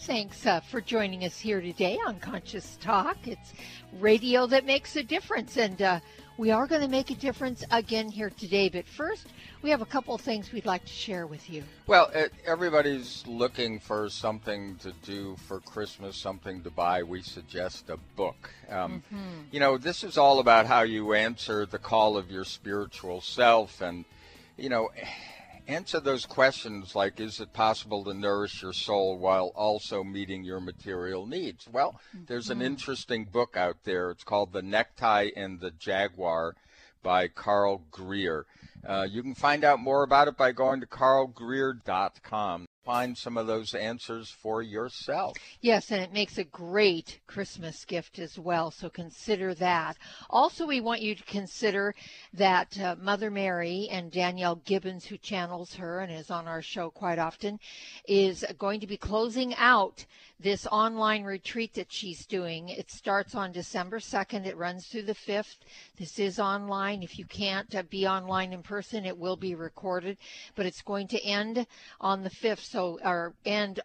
Thanks uh, for joining us here today on Conscious Talk. It's radio that makes a difference, and uh, we are going to make a difference again here today. But first, we have a couple of things we'd like to share with you. Well, it, everybody's looking for something to do for Christmas, something to buy. We suggest a book. Um, mm-hmm. You know, this is all about how you answer the call of your spiritual self, and you know answer those questions like is it possible to nourish your soul while also meeting your material needs? Well, there's an mm-hmm. interesting book out there. It's called The Necktie and the Jaguar by Carl Greer. Uh, you can find out more about it by going to carlgreer.com find some of those answers for yourself. Yes, and it makes a great Christmas gift as well, so consider that. Also, we want you to consider that uh, Mother Mary and Danielle Gibbons, who channels her and is on our show quite often, is going to be closing out this online retreat that she's doing. It starts on December 2nd. It runs through the 5th. This is online. If you can't uh, be online in person, it will be recorded, but it's going to end on the 5th. So, or end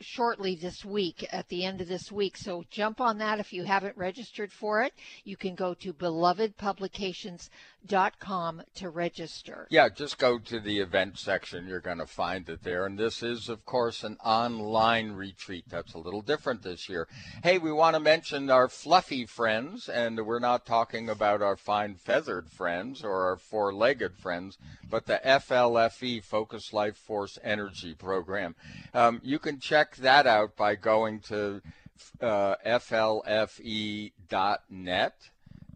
shortly this week, at the end of this week. So jump on that if you haven't registered for it. You can go to belovedpublications.com to register. Yeah, just go to the event section. You're going to find it there. And this is, of course, an online retreat. That's a little different this year. Hey, we want to mention our fluffy friends, and we're not talking about our fine feathered friends or our four legged friends, but the FLFE, Focus Life Force Energy Program. Um, you can check check that out by going to uh, flfe.net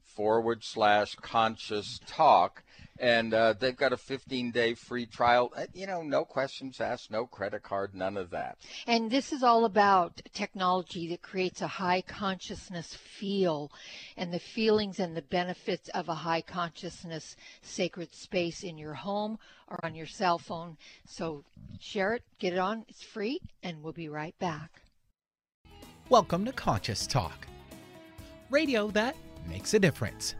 forward slash conscious talk. And uh, they've got a 15 day free trial. Uh, you know, no questions asked, no credit card, none of that. And this is all about technology that creates a high consciousness feel and the feelings and the benefits of a high consciousness sacred space in your home or on your cell phone. So share it, get it on, it's free, and we'll be right back. Welcome to Conscious Talk, radio that makes a difference.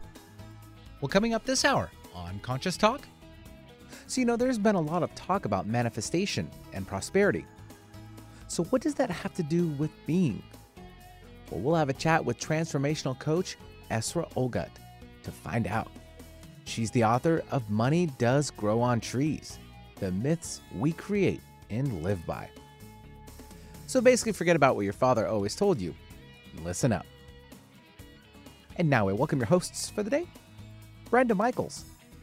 Well, coming up this hour on Conscious Talk. So, you know, there's been a lot of talk about manifestation and prosperity. So, what does that have to do with being? Well, we'll have a chat with transformational coach Esra Ogut to find out. She's the author of Money Does Grow on Trees The Myths We Create and Live By. So basically, forget about what your father always told you. Listen up. And now I welcome your hosts for the day Brenda Michaels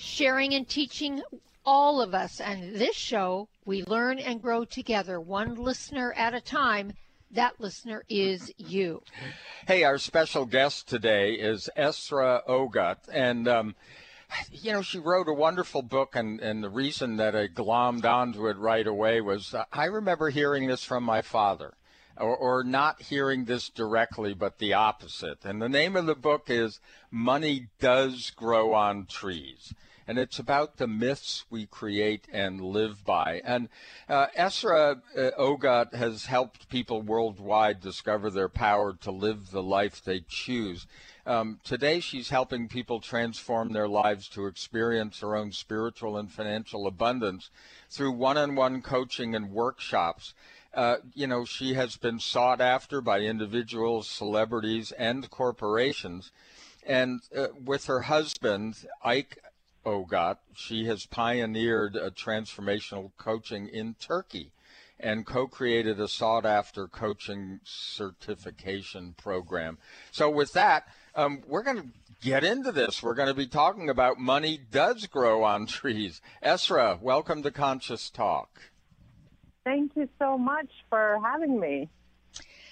sharing and teaching all of us. And this show, we learn and grow together, one listener at a time that listener is you. Hey, our special guest today is Esra Ogut. And, um, you know, she wrote a wonderful book, and, and the reason that I glommed onto it right away was uh, I remember hearing this from my father. Or, or, not hearing this directly, but the opposite. And the name of the book is Money Does Grow on Trees and it's about the myths we create and live by. And uh, Esra uh, Ogut has helped people worldwide discover their power to live the life they choose. Um, today, she's helping people transform their lives to experience their own spiritual and financial abundance through one on one coaching and workshops. Uh, you know, she has been sought after by individuals, celebrities, and corporations. And uh, with her husband, Ike Ogut. She has pioneered a transformational coaching in Turkey. and co created a sought after coaching certification program. So, with that, um, we're going to get into this. We're going to be talking about money does grow on trees. Esra, welcome to Conscious Talk. Thank you so much for having me.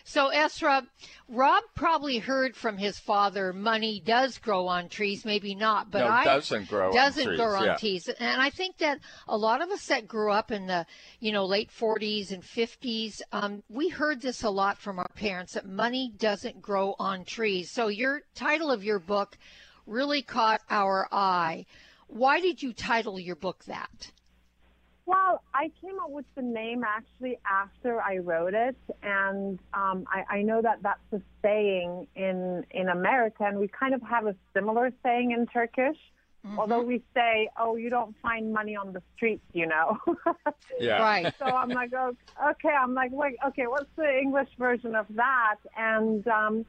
So, Esra, Rob probably heard from his father money does grow on trees, maybe not, but no, I doesn't grow doesn't on trees, grow on yeah. trees. And I think that a lot of us that grew up in the you know late 40s and 50s, um, we heard this a lot from our parents that money doesn't grow on trees. So, your title of your book really caught our eye. Why did you title your book that? Well, I came up with the name actually after I wrote it, and um, I, I know that that's a saying in in America, and we kind of have a similar saying in Turkish. Mm-hmm. Although we say, "Oh, you don't find money on the streets," you know. yeah. Right. So I'm like, oh, okay. I'm like, wait, okay. What's the English version of that? And um,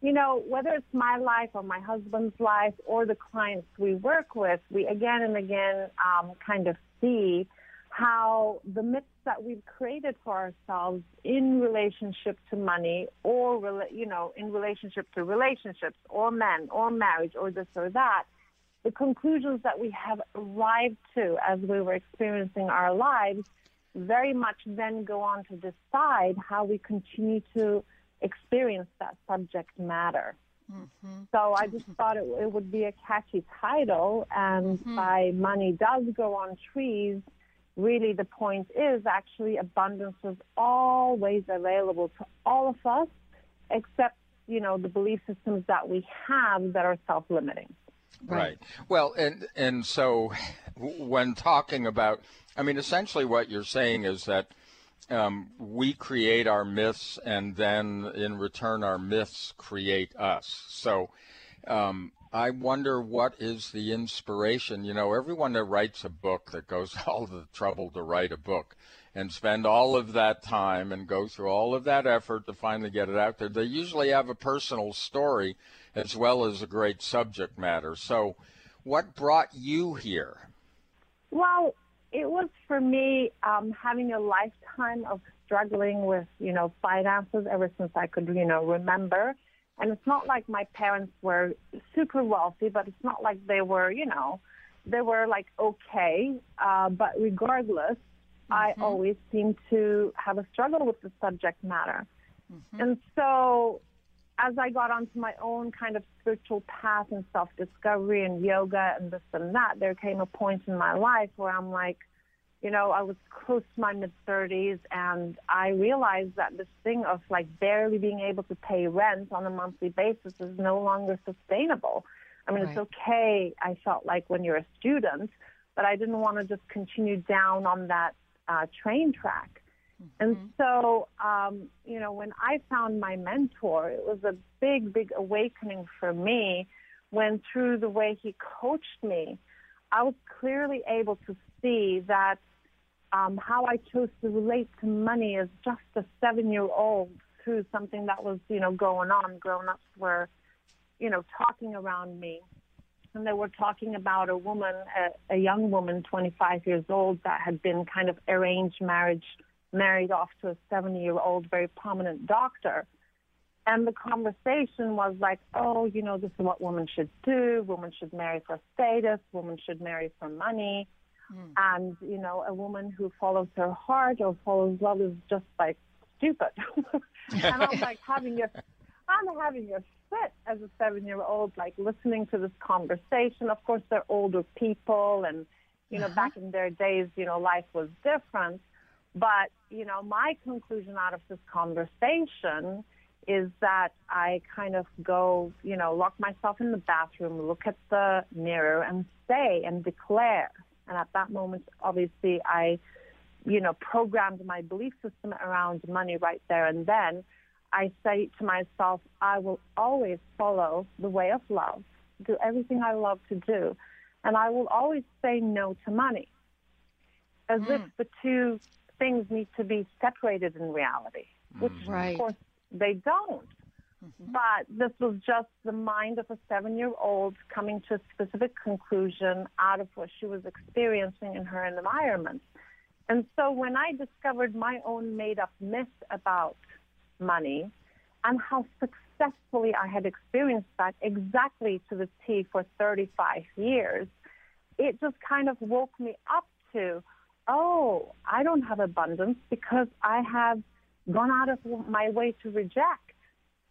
you know, whether it's my life or my husband's life or the clients we work with, we again and again um, kind of see how the myths that we've created for ourselves in relationship to money or, you know, in relationship to relationships or men or marriage or this or that, the conclusions that we have arrived to as we were experiencing our lives very much then go on to decide how we continue to experience that subject matter. Mm-hmm. So I just thought it, it, would be a catchy title, and mm-hmm. by Money Does Go on Trees, really the point is actually abundance is always available to all of us, except, you know, the belief systems that we have that are self-limiting. Right. right. Well, and and so when talking about, I mean, essentially what you're saying is that um, we create our myths, and then in return, our myths create us. So um, I wonder what is the inspiration. You know, everyone that writes a book that goes all the trouble to write a book and spend all of that time and go through all of that effort to finally get it out there, they usually have a personal story as well as a great subject matter. So, what brought you here? Well, it was for me um, having a lifetime of struggling with, you know, finances ever since I could, you know, remember and it's not like my parents were super wealthy, but it's not like they were, you know, they were like okay. Uh, but regardless, mm-hmm. I always seemed to have a struggle with the subject matter. Mm-hmm. And so as I got onto my own kind of spiritual path and self discovery and yoga and this and that, there came a point in my life where I'm like, you know, I was close to my mid 30s and I realized that this thing of like barely being able to pay rent on a monthly basis is no longer sustainable. I mean, right. it's okay, I felt like when you're a student, but I didn't want to just continue down on that uh, train track. Mm-hmm. And so, um, you know, when I found my mentor, it was a big, big awakening for me when through the way he coached me, I was clearly able to see that um, how I chose to relate to money as just a seven-year-old through something that was, you know, going on. Grown-ups were, you know, talking around me, and they were talking about a woman, a, a young woman, 25 years old, that had been kind of arranged marriage, married off to a 70-year-old, very prominent doctor. And the conversation was like, oh, you know, this is what women should do. Women should marry for status. Women should marry for money Mm. And, you know, a woman who follows her heart or follows love is just like stupid. and I'm like having a, I'm having a fit as a seven year old, like listening to this conversation. Of course, they're older people and, you know, uh-huh. back in their days, you know, life was different. But, you know, my conclusion out of this conversation is that I kind of go, you know, lock myself in the bathroom, look at the mirror and say and declare and at that moment, obviously, I, you know, programmed my belief system around money right there and then. I say to myself, I will always follow the way of love, do everything I love to do, and I will always say no to money. As mm. if the two things need to be separated in reality, which right. of course they don't. Mm-hmm. But this was just the mind of a seven year old coming to a specific conclusion out of what she was experiencing in her environment. And so when I discovered my own made up myth about money and how successfully I had experienced that exactly to the T for 35 years, it just kind of woke me up to, oh, I don't have abundance because I have gone out of my way to reject.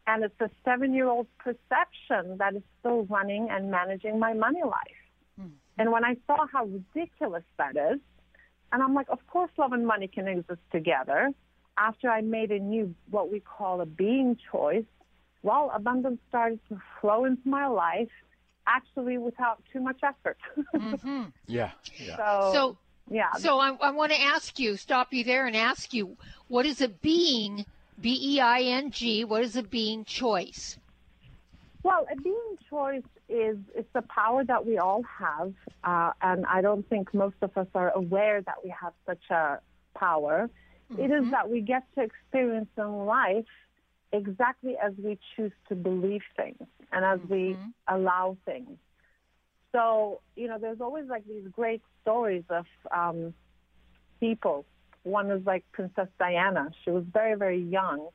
And it's a seven year old perception that is still running and managing my money life. Mm. And when I saw how ridiculous that is, and I'm like, of course, love and money can exist together. After I made a new, what we call a being choice, well, abundance started to flow into my life, actually without too much effort. mm-hmm. Yeah. yeah. So, so, yeah. So I, I want to ask you, stop you there and ask you, what is a being, B E I N G, what is a being choice? Well, a being choice is it's a power that we all have, uh, and I don't think most of us are aware that we have such a power. Mm-hmm. It is mm-hmm. that we get to experience in life exactly as we choose to believe things and as mm-hmm. we allow things. So, you know, there's always like these great stories of um, people. One is like Princess Diana. She was very, very young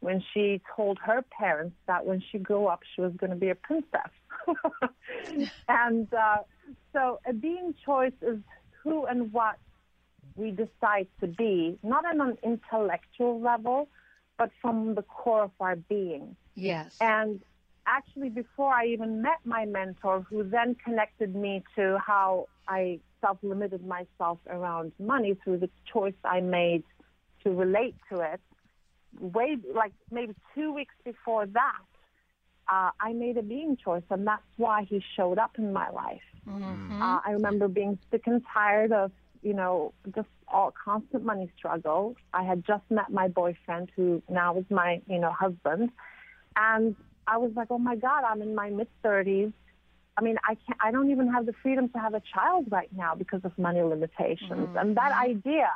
when she told her parents that when she grew up, she was going to be a princess. and uh, so a being choice is who and what we decide to be, not on an intellectual level, but from the core of our being. Yes. And actually, before I even met my mentor, who then connected me to how I self limited myself around money through the choice I made to relate to it, way like maybe two weeks before that, uh, I made a being choice, and that's why he showed up in my life. Mm-hmm. Uh, I remember being sick and tired of, you know, just all constant money struggle. I had just met my boyfriend, who now is my, you know, husband, and I was like, oh my God, I'm in my mid 30s. I mean, I can't. I don't even have the freedom to have a child right now because of money limitations. Mm-hmm. And that idea,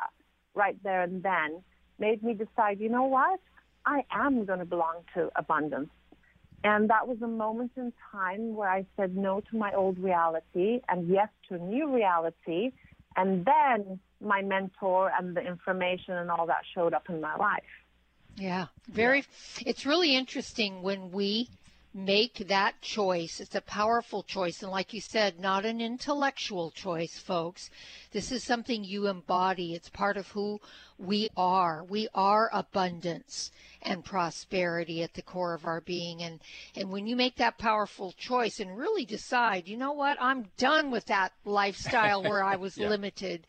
right there and then, made me decide, you know what? I am going to belong to abundance. And that was a moment in time where I said no to my old reality and yes to a new reality. And then my mentor and the information and all that showed up in my life. Yeah, very. It's really interesting when we make that choice. It's a powerful choice. And like you said, not an intellectual choice, folks. This is something you embody. It's part of who we are. We are abundance and prosperity at the core of our being. And, and when you make that powerful choice and really decide, you know what, I'm done with that lifestyle where I was limited,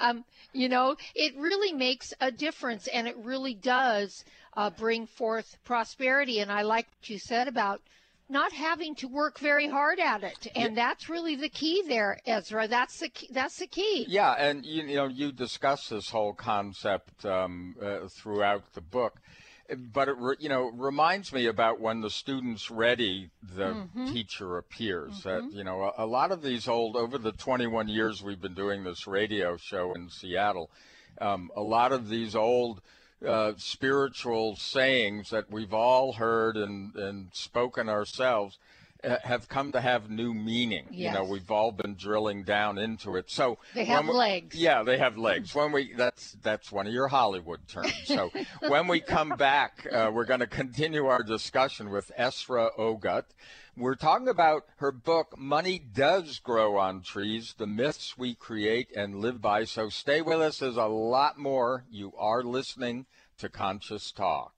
um, you know, it really makes a difference and it really does uh, bring forth prosperity. And I like what you said about not having to work very hard at it and yeah. that's really the key there Esra that's the key, that's the key yeah and you, you know you discuss this whole concept um, uh, throughout the book but it re, you know reminds me about when the student's ready the mm-hmm. teacher appears mm-hmm. that you know a, a, lot of these old over the 21 years we've been doing this radio show in seattle um, a lot of these old uh, spiritual sayings that we've all heard and, and spoken ourselves have come to have new meaning. Yes. You know, we've all been drilling down into it. So they have we, legs. Yeah, they have legs. When we that's that's one of your Hollywood terms. So when we come back, uh, we're going to continue our discussion with Esra Ogut. We're talking about her book, Money Does Grow on Trees The Myths We Create and Live By. So stay with us. There's a lot more. You are listening to Conscious Talk.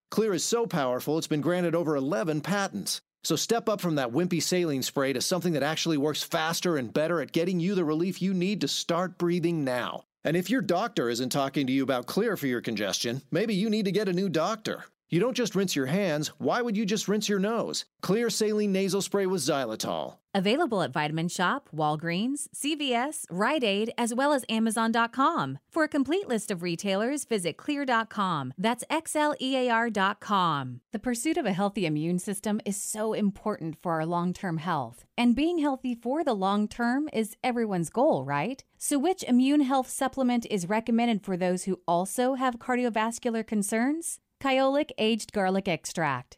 Xlear is so powerful, it's been granted over 11 patents. So step up from that wimpy saline spray to something that actually works faster and better at getting you the relief you need to start breathing now. And if your doctor isn't talking to you about Xlear for your congestion, maybe you need to get a new doctor. You don't just rinse your hands, why would you just rinse your nose? Xlear saline nasal spray with xylitol. Available at Vitamin Shoppe, Walgreens, CVS, Rite Aid, as well as Amazon.com. For a complete list of retailers, visit xlear.com. That's X-L-E-A-R.com. The pursuit of a healthy immune system is so important for our long-term health. And being healthy for the long term is everyone's goal, right? So which immune health supplement is recommended for those who also have cardiovascular concerns? Kyolic Aged Garlic Extract.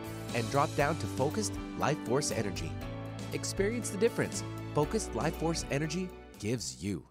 and drop down to Focused Life Force Energy. Experience the difference Focused Life Force Energy gives you.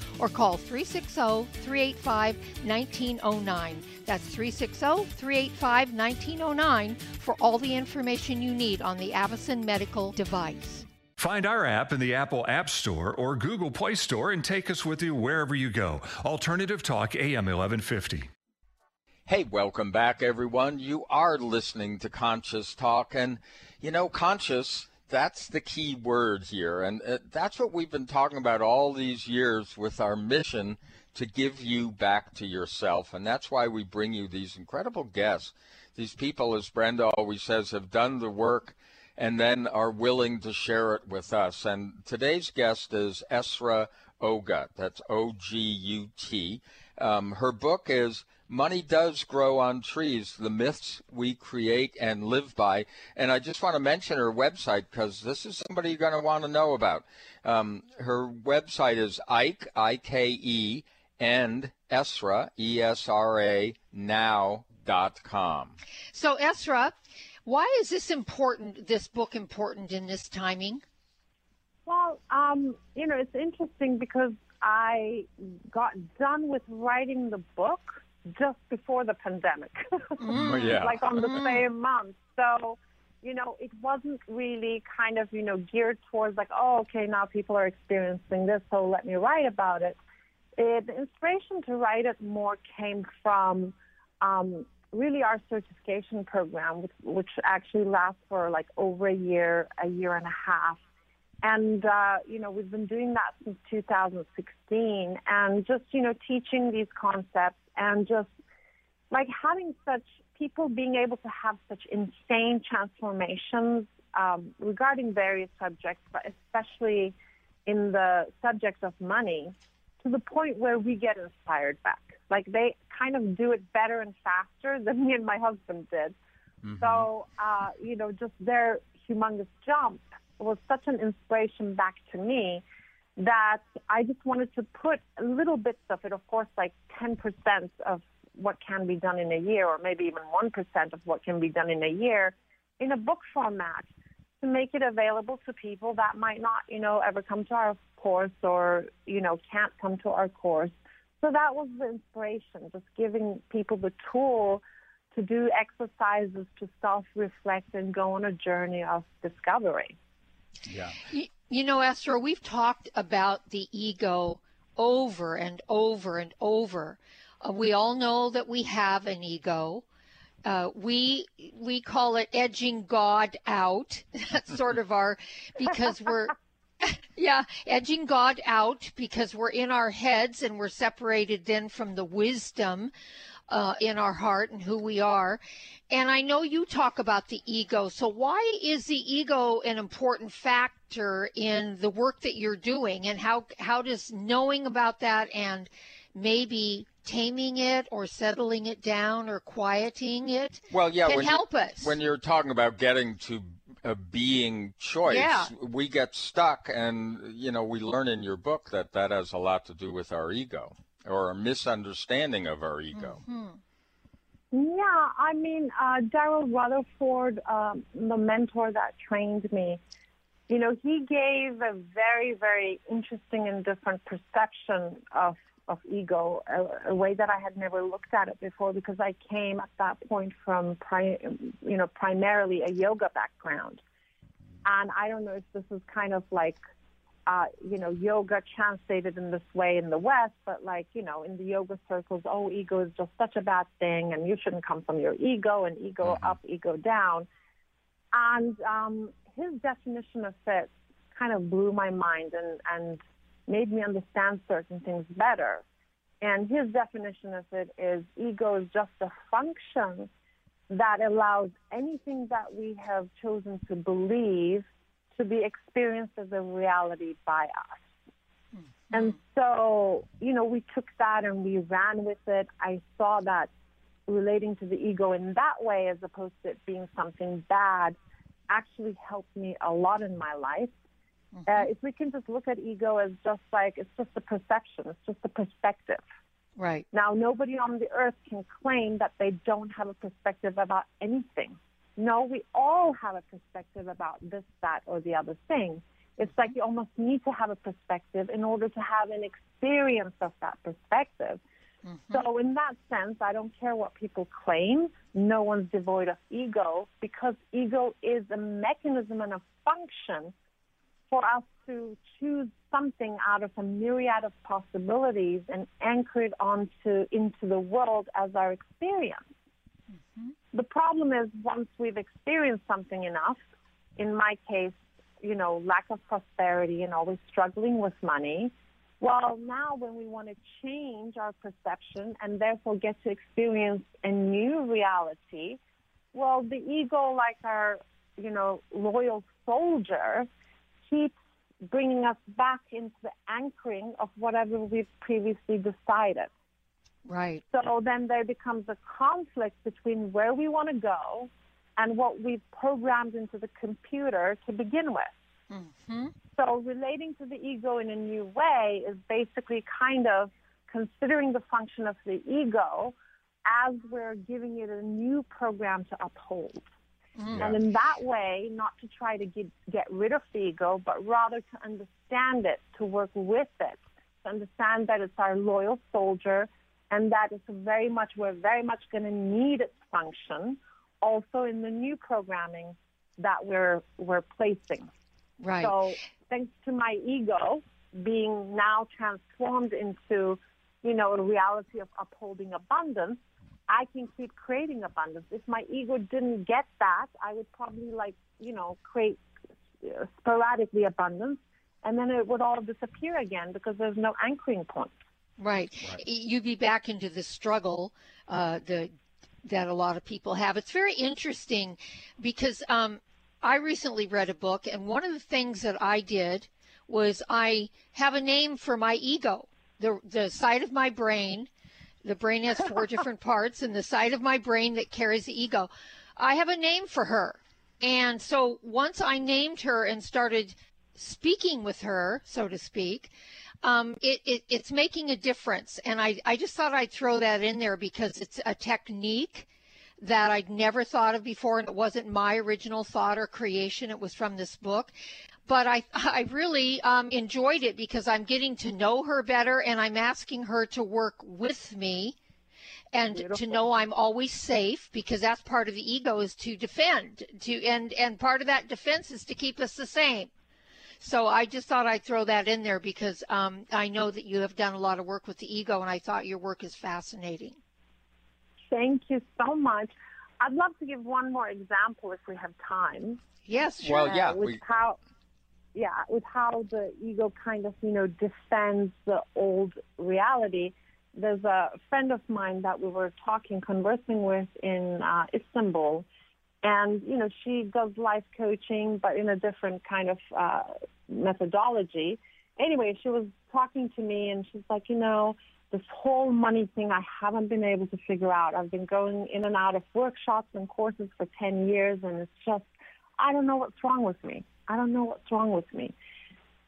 or call 360 385 1909. That's 360 385 1909 for all the information you need on the Avacen medical device. Find our app in the Apple App Store or Google Play Store and take us with you wherever you go. Alternative Talk AM 1150. Hey, welcome back, everyone. You are listening to Conscious Talk, and you know, conscious that's the key word here. And uh, that's what we've been talking about all these years with our mission to give you back to yourself. And that's why we bring you these incredible guests. These people, as Brenda always says, have done the work and then are willing to share it with us. And today's guest is Esra Ogut. That's O G U T. Um, her book is money does grow on trees, the myths we create and live by. And I just want to mention her website because this is somebody you're going to want to know about. Um, her website is Ike, I K E, and Esra, E S R A, now.com. So, Esra, why is this important, this book important in this timing? Well, um, you know, it's interesting because I got done with writing the book just before the pandemic, mm. yeah. like on the mm. same month. So, you know, it wasn't really kind of, you know, geared towards like, oh, okay, now people are experiencing this, so let me write about it. it the inspiration to write it more came from um, really our certification program, which, which actually lasts for like over a year, a year and a half. And, uh, you know, we've been doing that since 2016 and just, you know, teaching these concepts and just like having such people being able to have such insane transformations um, regarding various subjects, but especially in the subject of money, to the point where we get inspired back. Like they kind of do it better and faster than me and my husband did. Mm-hmm. So, uh, you know, just their humongous jump was such an inspiration back to me that I just wanted to put little bits of it, of course, like 10% of what can be done in a year, or maybe even 1% of what can be done in a year, in a book format to make it available to people that might not, you know, ever come to our course or, you know, can't come to our course. So that was the inspiration, just giving people the tool to do exercises to self reflect and go on a journey of discovery. Yeah. You, know, Esther, we've talked about the ego over and over and over. Uh, we all know that we have an ego. Uh, we we call it edging God out. That's sort of our because we're yeah edging God out because we're in our heads and we're separated then from the wisdom uh, in our heart and who we are. And I know you talk about the ego. So why is the ego an important factor in the work that you're doing, and how how does knowing about that and maybe taming it or settling it down or quieting it well yeah can when help you, us when you're talking about getting to a being choice yeah. we get stuck and you know we learn in your book that that has a lot to do with our ego or a misunderstanding of our ego mm-hmm. yeah i mean uh, daryl rutherford um, the mentor that trained me you know he gave a very very interesting and different perception of of ego, a, a, way that I had never looked at it before because I came at that point from, pri- you know, primarily a yoga background. And I don't know if this is kind of like, uh, you know, yoga translated in this way in the West, but like, you know, in the yoga circles, oh, ego is just such a bad thing and you shouldn't come from your ego and ego mm-hmm. up, ego down. And um, his definition of it kind of blew my mind and, and made me understand certain things better. And his definition of it is ego is just a function that allows anything that we have chosen to believe to be experienced as a reality by us. Mm-hmm. And so, you know, we took that and we ran with it. I saw that relating to the ego in that way, as opposed to it being something bad, actually helped me a lot in my life. Mm-hmm. Uh, if we can just look at ego as just like it's just a perception, it's just a perspective. Right. Now, nobody on the earth can claim that they don't have a perspective about anything. No, we all have a perspective about this, that, or the other thing. It's like you almost need to have a perspective in order to have an experience of that perspective. Mm-hmm. So, in that sense, I don't care what people claim. No one's devoid of ego because ego is a mechanism and a function for us to choose something out of a myriad of possibilities and anchor it onto into the world as our experience. The problem is once we've experienced something enough, in my case, you know, lack of prosperity and always struggling with money. Well, now when we want to change our perception and therefore get to experience a new reality, well, the ego, like our, you know, loyal soldier, keeps bringing us back into the anchoring of whatever we've previously decided. Right. So then there becomes a conflict between where we want to go and what we've programmed into the computer to begin with. Mm-hmm. So relating to the ego in a new way is basically kind of considering the function of the ego as we're giving it a new program to uphold. Mm. And in that way, not to try to get, get rid of the ego, but rather to understand it, to work with it, to understand that it's our loyal soldier and that is very much, we're very much going to need its function also in the new programming that we're, we're placing. Right. So thanks to my ego being now transformed into, you know, a reality of upholding abundance, I can keep creating abundance. If my ego didn't get that, I would probably like, you know, create uh, sporadically abundance, and then it would all disappear again because there's no anchoring point. Right. right. You'd be back into the struggle, uh, the that a lot of people have. It's very interesting because um, I recently read a book, and one of the things that I did was I have a name for my ego, the the side of my brain. The brain has four different parts, and the side of my brain that carries the ego. I have a name for her. And so once I named her and started speaking with her, so to speak, um, it, it, it's making a difference. And I, I just thought I'd throw that in there because it's a technique that I'd never thought of before. And it wasn't my original thought or creation, it was from this book. But I, I really um, enjoyed it because I'm getting to know her better and I'm asking her to work with me and Beautiful. to know I'm always safe because that's part of the ego is to defend to and and part of that defense is to keep us the same. So I just thought I'd throw that in there because um, I know that you have done a lot of work with the ego, and I thought your work is fascinating. Thank you so much. I'd love to give one more example if we have time. Yes, sure. Well, yeah, with we... how, yeah, with how the ego kind of you know defends the old reality there's a friend of mine that we were talking, conversing with in uh, Istanbul, and you know she does life coaching, but in a different kind of uh, methodology. Anyway, she was talking to me, and she's like, you know, this whole money thing I haven't been able to figure out. I've been going in and out of workshops and courses for 10 years, and it's just, I don't know what's wrong with me. I don't know what's wrong with me.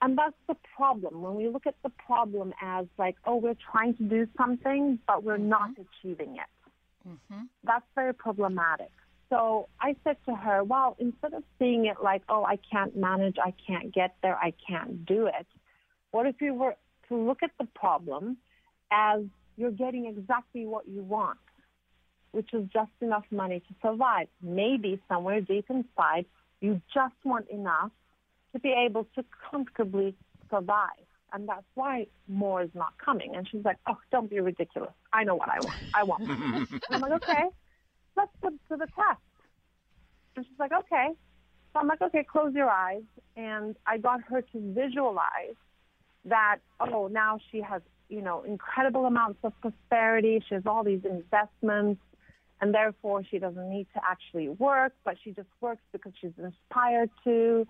And that's the problem. When we look at the problem as like, oh, we're trying to do something, but we're mm-hmm. not achieving it, mm-hmm. that's very problematic. So I said to her, well, instead of seeing it like, oh, I can't manage, I can't get there, I can't do it, what if you were to look at the problem as you're getting exactly what you want, which is just enough money to survive? Maybe somewhere deep inside, you just want enough to be able to comfortably survive. And that's why more is not coming. And she's like, oh, don't be ridiculous. I know what I want. I want. I'm like, okay, let's put it to the test. And she's like, okay. So I'm like, okay, close your eyes. And I got her to visualize that, oh, now she has, you know, incredible amounts of prosperity. She has all these investments. And therefore, she doesn't need to actually work, but she just works because she's inspired to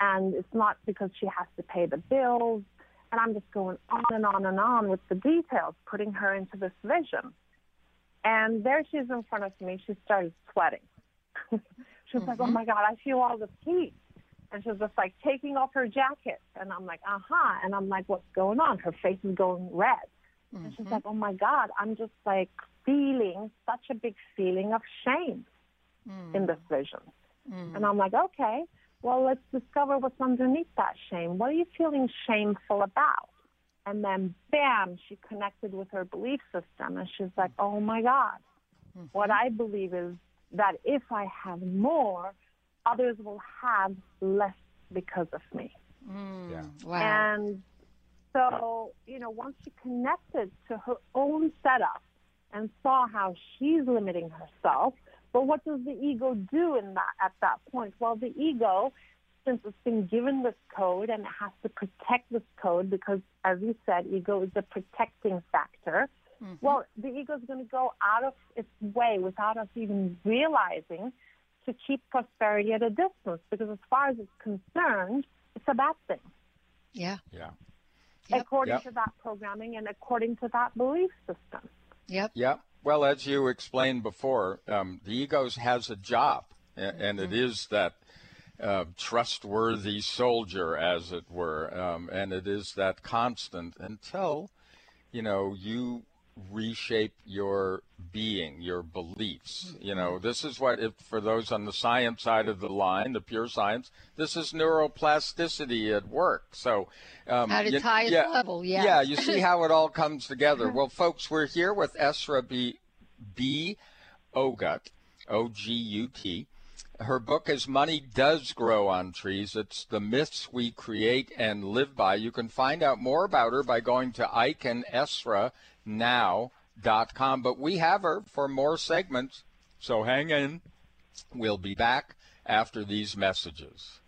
and it's not because she has to pay the bills. And I'm just going on and on and on with the details, putting her into this vision. And there she is in front of me. She started sweating. she was mm-hmm. like, "Oh mm-hmm. my God, I feel all this heat." And she was just like taking off her jacket, and I'm like, "Uh huh." And I'm like, "What's going on?" Her face is going red, mm-hmm. and she's mm-hmm. like, "Oh my God, I'm just like feeling such a big feeling of shame mm. in this vision." Mm. And I'm like, "Okay." Well, let's discover what's underneath that shame. What are you feeling shameful about? And then, bam, she connected with her belief system. And she's like, oh my God, mm-hmm. what I believe is that if I have more, others will have less because of me. Mm, yeah. Wow. And so, you know, once she connected to her own setup and saw how she's limiting herself, but what does the ego do in that at that point? Well, the ego, since it's been given this code and it has to protect this code because, as you said, ego is a protecting factor. Mm-hmm. Well, the ego is going to go out of its way without us even realizing to keep prosperity at a distance because, as far as it's concerned, it's a bad thing. Yeah. Yeah. Yep. According yep. to that programming and according to that belief system. Yep. Yep. Well, as you explained before, um, the ego has a job, and, it mm-hmm. is that uh, trustworthy soldier, as it were, um, and it is that constant until, you know, you reshape your being, your beliefs. You know, this is what, if, for those on the science side of the line, the pure science, this is neuroplasticity at work. So, um, at its you, highest yeah, level, yeah. Yeah, you see how it all comes together. well, folks, we're here with Esra B. B. Ogut, O G U T. Her book is Money Does Grow on Trees. It's the myths we create and live by. You can find out more about her by going to Ike. But we have her for more segments, so hang in. We'll be back after these messages.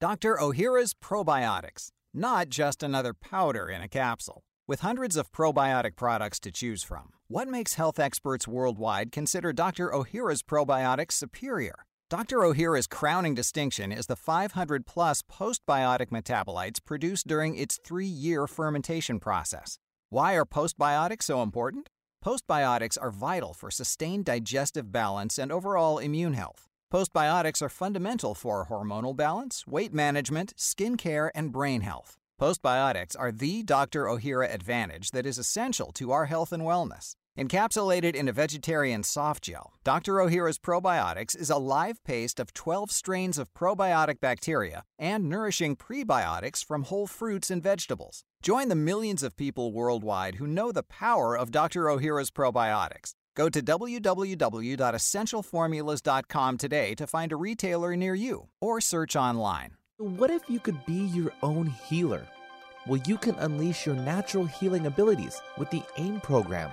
Dr. Ohhira's Probiotics, not just another powder in a capsule. With hundreds of probiotic products to choose from, what makes health experts worldwide consider Dr. Ohhira's probiotics superior? Dr. Ohhira's crowning distinction is the 500 plus postbiotic metabolites produced during its three year fermentation process. Why are postbiotics so important? Postbiotics are vital for sustained digestive balance and overall immune health. Postbiotics are fundamental for hormonal balance, weight management, skin care, and brain health. Postbiotics are the Dr. Ohhira advantage that is essential to our health and wellness. Encapsulated in a vegetarian soft gel, Dr. Ohhira's Probiotics is a live paste of 12 strains of probiotic bacteria and nourishing prebiotics from whole fruits and vegetables. Join the millions of people worldwide who know the power of Dr. Ohhira's probiotics. Go to www.essentialformulas.com today to find a retailer near you or search online. What if you could be your own healer? Well, you can unleash your natural healing abilities with the AIM program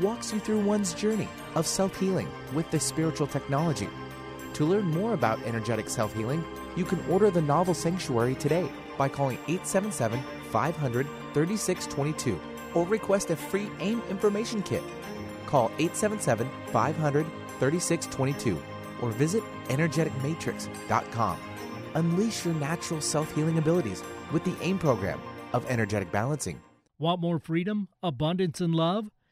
walks you through one's journey of self healing with this spiritual technology. To learn more about energetic self healing, you can order the novel Sanctuary today by calling 877 500 3622 or request a free AIM information kit. Call 877 500 3622 or visit energeticmatrix.com. Unleash your natural self healing abilities with the AIM program of energetic balancing. Want more freedom, abundance, and love?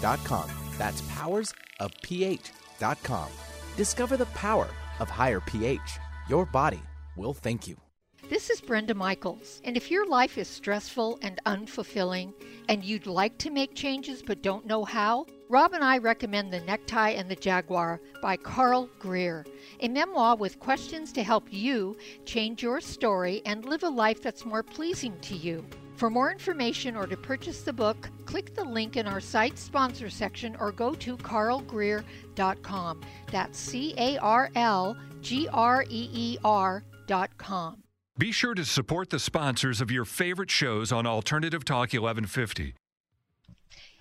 That's powersofph.com. Discover the power of higher pH. Your body will thank you. This is Brenda Michaels, and if your life is stressful and unfulfilling and you'd like to make changes but don't know how, Rob and I recommend The Necktie and the Jaguar by Carl Greer, a memoir with questions to help you change your story and live a life that's more pleasing to you. For more information or to purchase the book, click the link in our site sponsor section or go to carlgreer.com. That's C A R L G R E E R.com. Be sure to support the sponsors of your favorite shows on Alternative Talk 1150.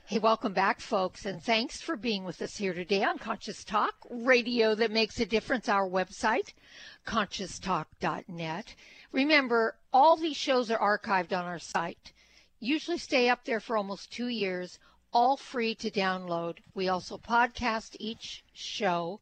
Hey, welcome back, folks, and thanks for being with us here today on Conscious Talk, radio that makes a difference. Our website, conscioustalk.net. Remember, all these shows are archived on our site, usually stay up there for almost two years, all free to download. We also podcast each show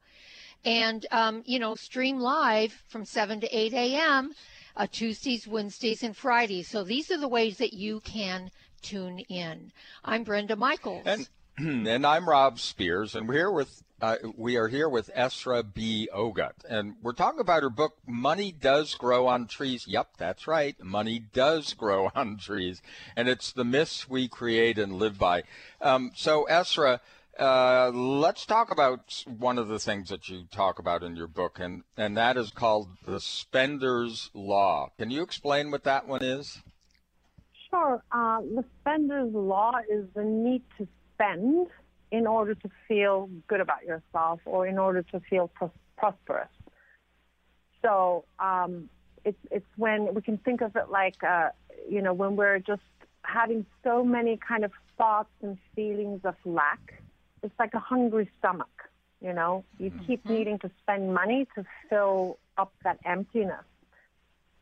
and, um, you know, stream live from 7 to 8 a.m. Uh, Tuesdays, Wednesdays, and Fridays. So these are the ways that you can tune in. I'm Brenda Michaels. And, and I'm Rob Spears, and we're here with Uh, we are here with Esra B. Ogut, and we're talking about her book, Money Does Grow on Trees. Yep, that's right. Money does grow on trees. And it's the myths we create and live by. Um, so, Esra, uh, let's talk about one of the things that you talk about in your book, and, and that is called the Spender's Law. Can you explain what that one is? Sure. Uh, the Spender's Law is the need to spend in order to feel good about yourself or in order to feel pros- prosperous. So um, it's it's when we can think of it like uh, you know when we're just having so many kind of thoughts and feelings of lack. It's like a hungry stomach. You know, you keep needing to spend money to fill up that emptiness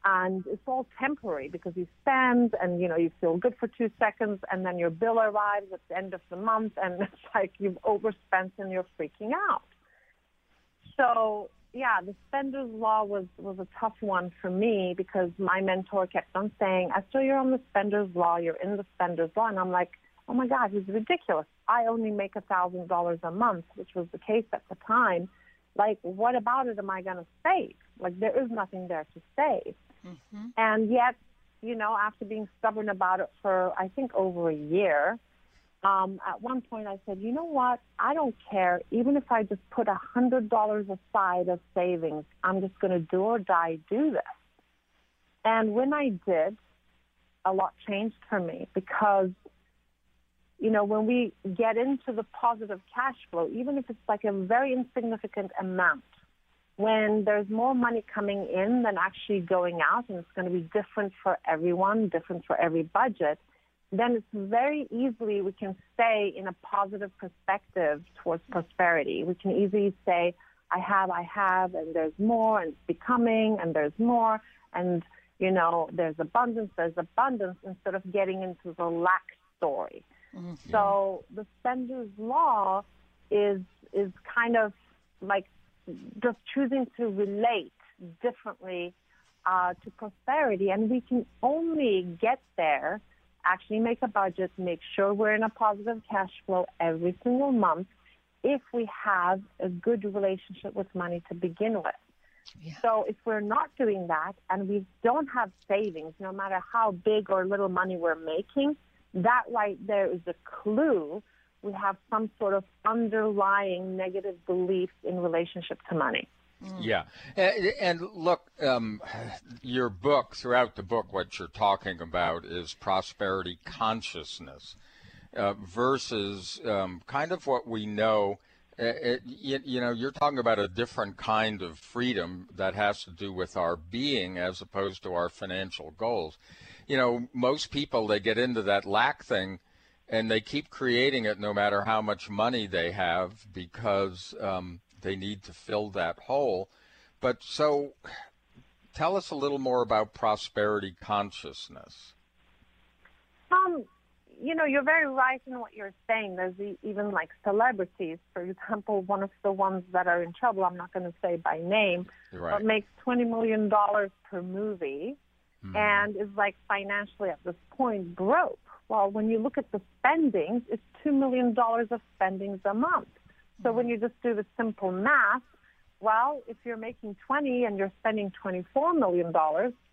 and it's all temporary because you spend and you know you feel good for two seconds and then your bill arrives at the end of the month and it's like you've overspent and you're freaking out. So yeah the spender's law was was a tough one for me because my mentor kept on saying Esra you're on the spender's law you're in the spender's law. And i'm like oh my god it's ridiculous. I only make a thousand dollars a month which was the case at the time. Like what about it am i going to save? Like there is nothing there to save Mm-hmm. and yet, you know, after being stubborn about it for I think over a year, um, at one point I said, you know what? I don't care. Even if I just put a hundred dollars aside as savings, I'm just going to do or die do this. And when I did, a lot changed for me because, you know, when we get into the positive cash flow, even if it's like a very insignificant amount, when there's more money coming in than actually going out, and it's going to be different for everyone, different for every budget, then it's very easily we can stay in a positive perspective towards prosperity. We can easily say, I have, I have, and there's more, and it's becoming, and there's more, and you know, there's abundance, there's abundance, instead of getting into the lack story. Mm-hmm. So the Spender's law is is kind of like just choosing to relate differently uh, to prosperity. And we can only get there, actually make a budget, make sure we're in a positive cash flow every single month if we have a good relationship with money to begin with. Yeah. So if we're not doing that and we don't have savings, no matter how big or little money we're making, that right there is a clue we have some sort of underlying negative beliefs in relationship to money. Yeah, and, and look, um, your book throughout the book, what you're talking about is prosperity consciousness uh, versus um, kind of what we know. uh, It, you, you know, you're talking about a different kind of freedom that has to do with our being as opposed to our financial goals. You know, most people they get into that lack thing and they keep creating it no matter how much money they have because um, they need to fill that hole. But so tell us a little more about prosperity consciousness. Um, you know, you're very right in what you're saying. There's even like celebrities, for example, one of the ones that are in trouble, I'm not going to say by name, Right. but makes $20 million per movie and is like financially at this point broke. Well, when you look at the spendings, it's $2 million of spendings a month. So when you just do the simple math, well, if you're making 20 and you're spending $24 million,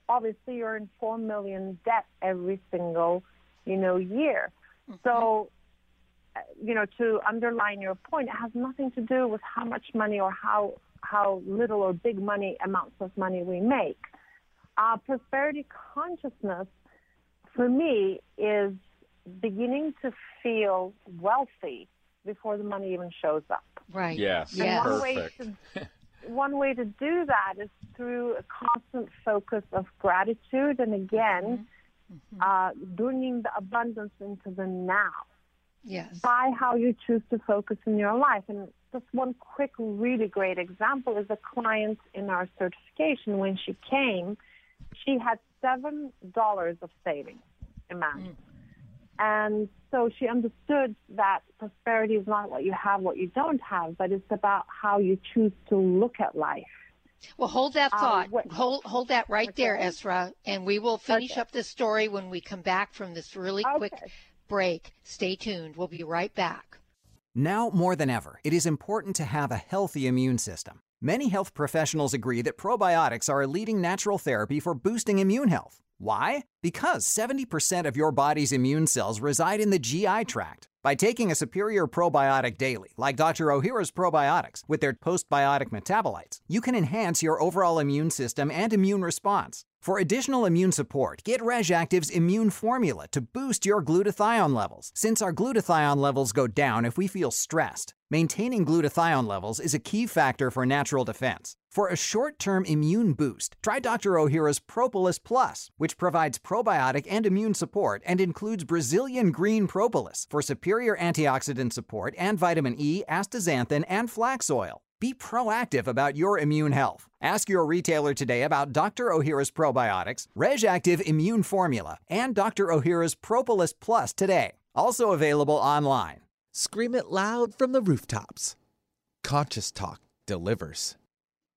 obviously you're in 4 million debt every single, you know, year. So, uh, you know, to underline your point, it has nothing to do with how much money or how how little or big money amounts of money we make. Uh, prosperity consciousness, for me, is beginning to feel wealthy before the money even shows up. Right. Yes, Yeah. And one way to one way to do that is through a constant focus of gratitude and again mm-hmm. Mm-hmm. uh, bringing the abundance into the now Yes. by how you choose to focus in your life. And just one quick, really great example is a client in our certification. When she came, she had seven dollars of savings amount. And so she understood that prosperity is not what you have, what you don't have, but it's about how you choose to look at life. Well, hold that Um, thought. what- hold hold that right there, Esra, and we will finish Okay. up this story when we come back from this really quick break. Stay tuned. We'll be right back. Now more than ever, it is important to have a healthy immune system. Many health professionals agree that probiotics are a leading natural therapy for boosting immune health. Why? Because 70% of your body's immune cells reside in the GI tract. By taking a superior probiotic daily, like Dr. Ohhira's probiotics, with their postbiotic metabolites, you can enhance your overall immune system and immune response. For additional immune support, get Reg'Activ's immune formula to boost your glutathione levels, since our glutathione levels go down if we feel stressed. Maintaining glutathione levels is a key factor for natural defense. For a short term immune boost, try Dr. Ohhira's Propolis Plus, which provides probiotic and immune support and includes Brazilian green propolis for superior antioxidant support and vitamin E, astaxanthin, and flax oil. Be proactive about your immune health. Ask your retailer today about Dr. Ohhira's probiotics, Reg'Activ Immune Formula, and Dr. Ohhira's Propolis Plus today. Also available online. Scream it loud from the rooftops. Conscious Talk delivers.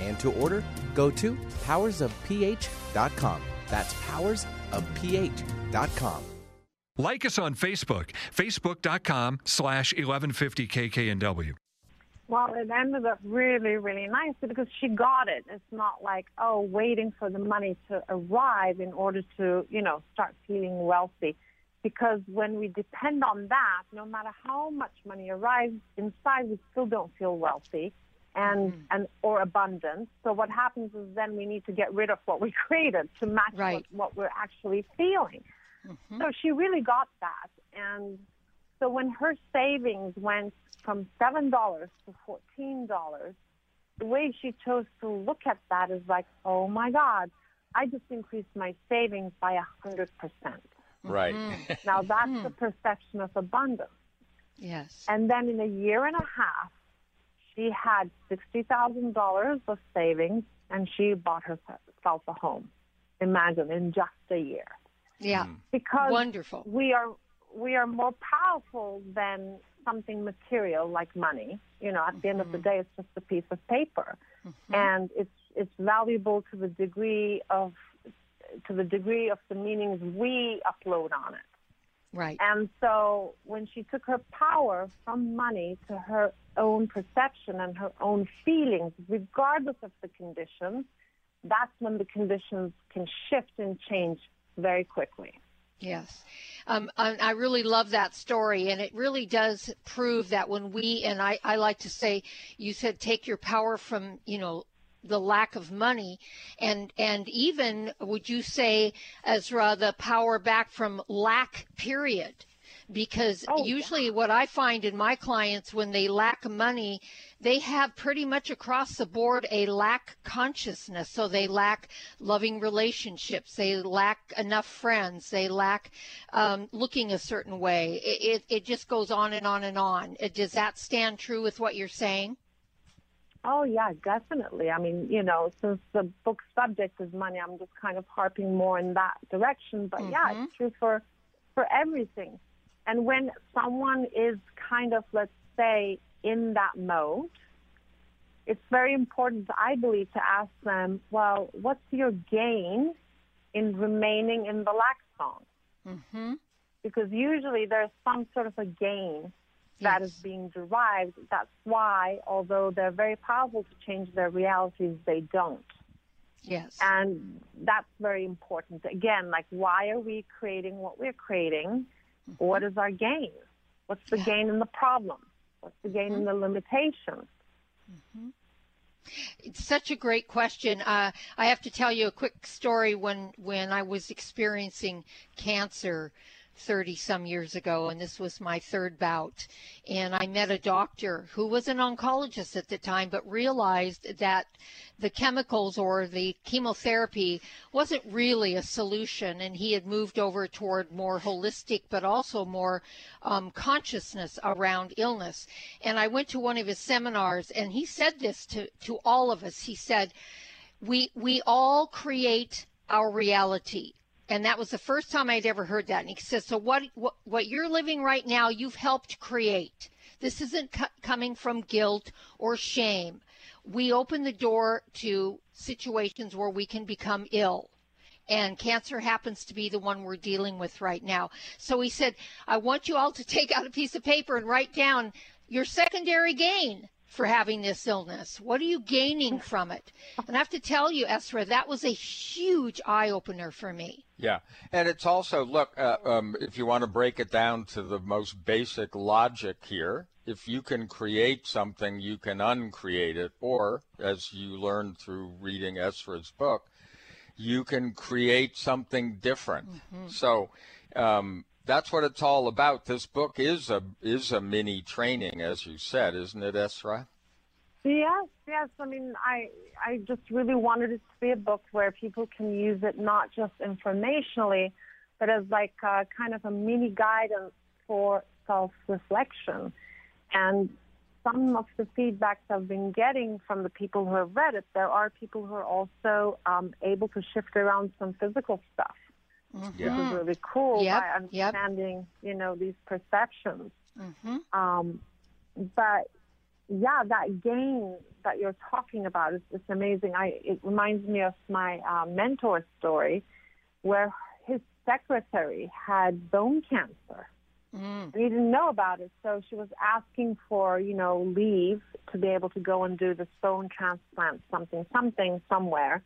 and to order, go to powersofph.com. That's powersofph.com. Like us on Facebook, facebook.com slash 1150kknw. Well, it ended up really, really nice because she got it. It's not like, oh, waiting for the money to arrive in order to, you know, start feeling wealthy. Because when we depend on that, no matter how much money arrives inside, we still don't feel wealthy and Mm-hmm. and or abundance. So what happens is then we need to get rid of what we created to match Right. what, what we're actually feeling. Mm-hmm. So she really got that. And so when her savings went from seven dollars to fourteen dollars, the way she chose to look at that is like, oh my God, I just increased my savings by a hundred percent. Right. Now that's the perception of abundance. Yes. And then in a year and a half, she had sixty thousand dollars of savings, and she bought herself a home. Imagine in just a year, Yeah. Hmm. because Wonderful. we are we are more powerful than something material like money. You know, at the end of the mm-hmm. day, it's just a piece of paper, mm-hmm. and it's it's valuable to the degree of to the degree of the meanings we upload on it. Right. And so when she took her power from money to her own perception and her own feelings, regardless of the conditions, that's when the conditions can shift and change very quickly. Yes. Um, I really love that story. And it really does prove that when we, and I, I like to say, you said take your power from, you know, the lack of money. And and even would you say Esra the power back from lack period? Because Oh, usually what I find in my clients when they lack money they have pretty much across the board a lack consciousness. So they lack loving relationships. They lack enough friends. They lack um, looking a certain way. It, it, it just goes on and on and on. Does that stand true with what you're saying Oh yeah, definitely. I mean, you know, since the book subject is money, I'm just kind of harping more in that direction. But yeah, it's true for for everything. And when someone is kind of, let's say, in that mode, it's very important, I believe, to ask them, well, what's your gain in remaining in the lack zone? mm-hmm. because usually there's some sort of a gain that is being derived. That's why, although they're very powerful to change their realities, they don't. yes And that's very important. Again, like, why are we creating what we're creating? Mm-hmm. What is our gain? What's the gain in the problem? What's the gain in mm-hmm. the limitation? Mm-hmm. It's such a great question. Uh, I have to tell you a quick story when when I was experiencing cancer. 30 some years ago, and this was my third bout. And I met a doctor who was an oncologist at the time, but realized that the chemicals or the chemotherapy wasn't really a solution. And he had moved over toward more holistic, but also more um, consciousness around illness. And I went to one of his seminars, and he said this to, to all of us. He said, we, we all create our reality and that was the first time I'd ever heard that. And he says, "So what? What, what you're living right now, you've helped create. This isn't co- coming from guilt or shame. We open the door to situations where we can become ill." And cancer happens to be the one we're dealing with right now. So he said, I want you all to take out a piece of paper and write down your secondary gain for having this illness? What are you gaining from it? And I have to tell you, Esra, that was a huge eye opener for me. Yeah, and it's also look uh, um, if you want to break it down to the most basic logic here. If you can create something, you can uncreate it, or as you learned through reading Esra's book, you can create something different. Mm-hmm. So um, that's what it's all about. This book is a is a mini training, as you said, isn't it, Esra? Yes, yes. I mean, I I just really wanted it to be a book where people can use it not just informationally, but as like a, kind of a mini guidance for self-reflection. And some of the feedbacks I've been getting from the people who have read it, there are people who are also um, able to shift around some physical stuff, mm-hmm. which is really cool yep. by understanding, yep. you know, these perceptions. Mm-hmm. Um, but yeah, that gain that you're talking about is, just amazing. I it reminds me of my uh, mentor story, where his secretary had bone cancer. Mm. he didn't know about it, so she was asking for, you know, leave to be able to go and do this bone transplant, something, something, somewhere.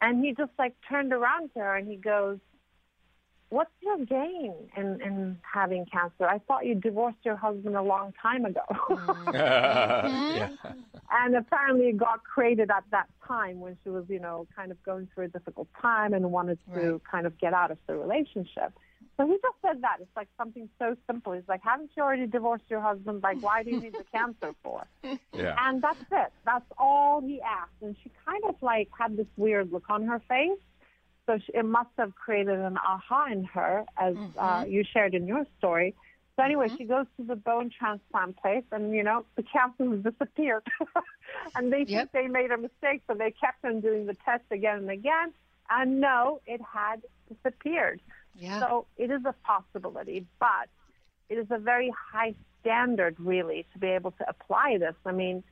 And he just like turned around to her and he goes, what's your gain in, in having cancer? I thought you divorced your husband a long time ago. Mm. Mm-hmm. yeah. And apparently it got created at that time when she was, you know, kind of going through a difficult time and wanted to Right. kind of get out of the relationship. So he just said that. It's like something so simple. He's like, haven't you already divorced your husband? Like, why do you need the cancer for? Yeah. And that's it. That's all he asked. And she kind of like had this weird look on her face. So she, it must have created an aha in her, as uh, you shared in your story. So anyway, she goes to the bone transplant place, and you know the cancer has disappeared, and they Yep. think they made a mistake, so they kept on doing the test again and again, and no, it had disappeared. Yeah. So it is a possibility, but it is a very high standard, really, to be able to apply this. I mean,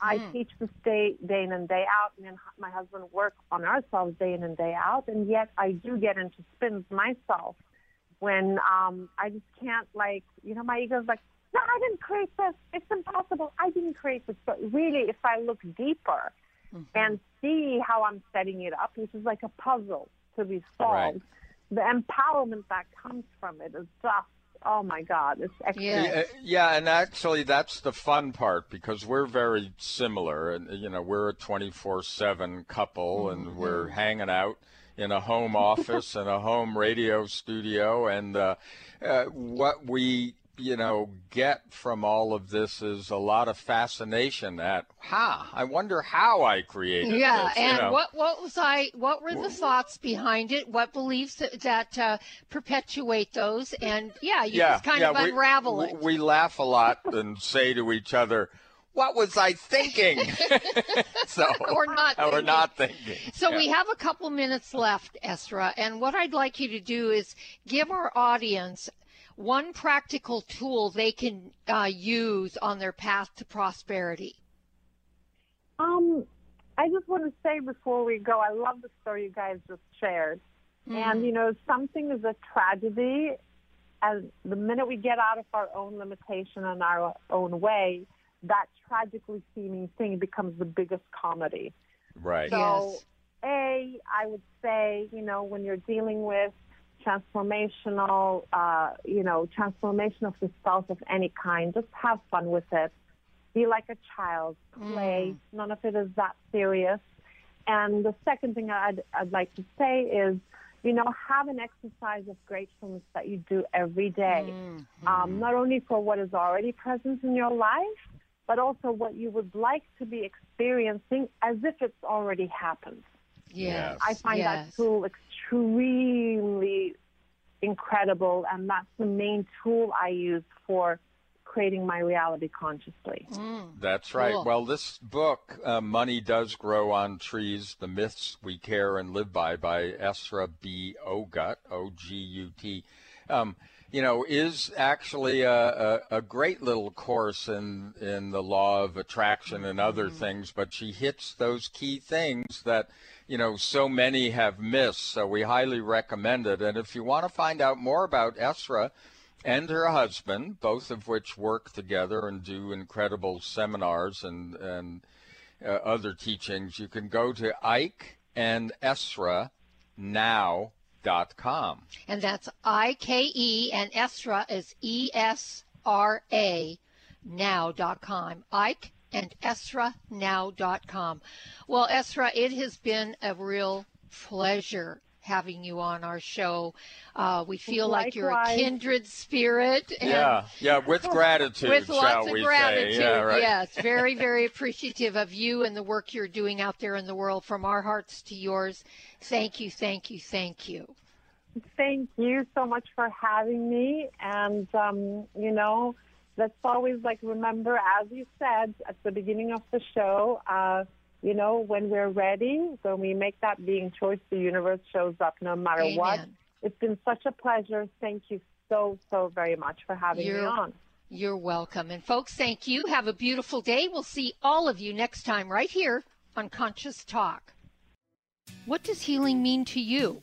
I teach this day, day in and day out. And my husband work on ourselves day in and day out, and yet I do get into spins myself when um, I just can't, like, you know, my ego's like, no, I didn't create this. It's impossible. I didn't create this. But really, if I look deeper and see how I'm setting it up, which is like a puzzle to be solved, Right. the empowerment that comes from it is just, oh my God, it's excellent. Yeah. Yeah, yeah, and actually that's the fun part because we're very similar, and you know we're a twenty-four-seven couple, and we're hanging out in a home office and a home radio studio, and uh, uh, what we you know get from all of this is a lot of fascination at ha i wonder how i created Yeah, this, you and know? what what was I? What were the thoughts behind it? What beliefs that, that uh, perpetuate those? And yeah, you just kind of unravel we, it. We laugh a lot and say to each other, "What was I thinking?" so Or not Or not thinking. So Yeah. we have a couple minutes left, Esra, and what I'd like you to do is give our audience one practical tool they can uh, use on their path to prosperity. Um, I just want to say before we go, I love the story you guys just shared. And, you know, something is a tragedy, and the minute we get out of our own limitation and our own way, that tragically seeming thing becomes the biggest comedy. Right. So, Yes. A, I would say, you know, when you're dealing with transformational, uh, you know, transformation of the self of any kind, just have fun with it. be like a child, play. Mm. None of it is that serious. And the second thing I'd, I'd like to say is, you know, have an exercise of gratefulness that you do every day, mm-hmm. um, not only for what is already present in your life, but also what you would like to be experiencing as if it's already happened. Yes. I find yes. that tool extremely incredible, and that's the main tool I use for creating my reality consciously. Mm, That's right. Cool. Well, this book, uh, Money Does Grow on Trees The Myths We Care and Live By, by Esra B. Ogut, O G U T, um, you know, is actually a, a, a, great little course in, in the law of attraction and other mm-hmm. things, but she hits those key things that, you know, so many have missed. So we highly recommend it. And if you want to find out more about Esra, and her husband, both of which work together and do incredible seminars and and uh, other teachings. You can go to Ike and Esra now. Dot com. And that's I K E and Esra is E S R A now.com. Ike and Esra now.com. Well, Esra, it has been a real pleasure having you on our show. Uh, we feel Likewise. like you're a kindred spirit. yeah, yeah, with gratitude. with lots of gratitude. Yeah, right. Yes, very, very appreciative of you and the work you're doing out there in the world. From our hearts to yours, thank you, thank you, thank you. Thank you so much for having me. And, um, you know, let's always like remember, as you said at the beginning of the show, uh, you know, when we're ready, when we make that being choice, the universe shows up no matter Amen. what. It's been such a pleasure. Thank you so, so very much for having you're, me on. You're welcome. And folks, thank you. Have a beautiful day. We'll see all of you next time right here on Conscious Talk. What does healing mean to you?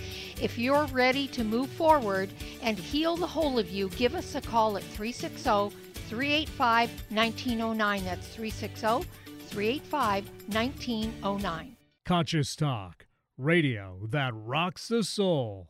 If you're ready to move forward and heal the whole of you, give us a call at 360 385 1909. That's 360 385 1909. Conscious Talk, radio that rocks the soul.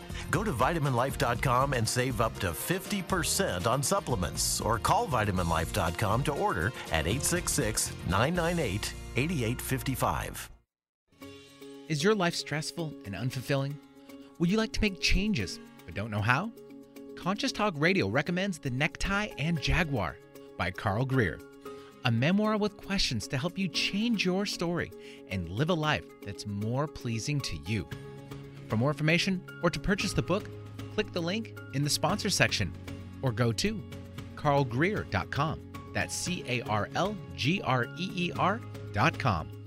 Go to vitaminlife.com and save up to 50% on supplements or call vitaminlife.com to order at 866 998 8855. Is your life stressful and unfulfilling? Would you like to make changes but don't know how? Conscious Talk Radio recommends The Necktie and Jaguar by Carl Greer, a memoir with questions to help you change your story and live a life that's more pleasing to you. For more information or to purchase the book, click the link in the sponsor section or go to carlgreer.com. That's C A R L G R E E R.com.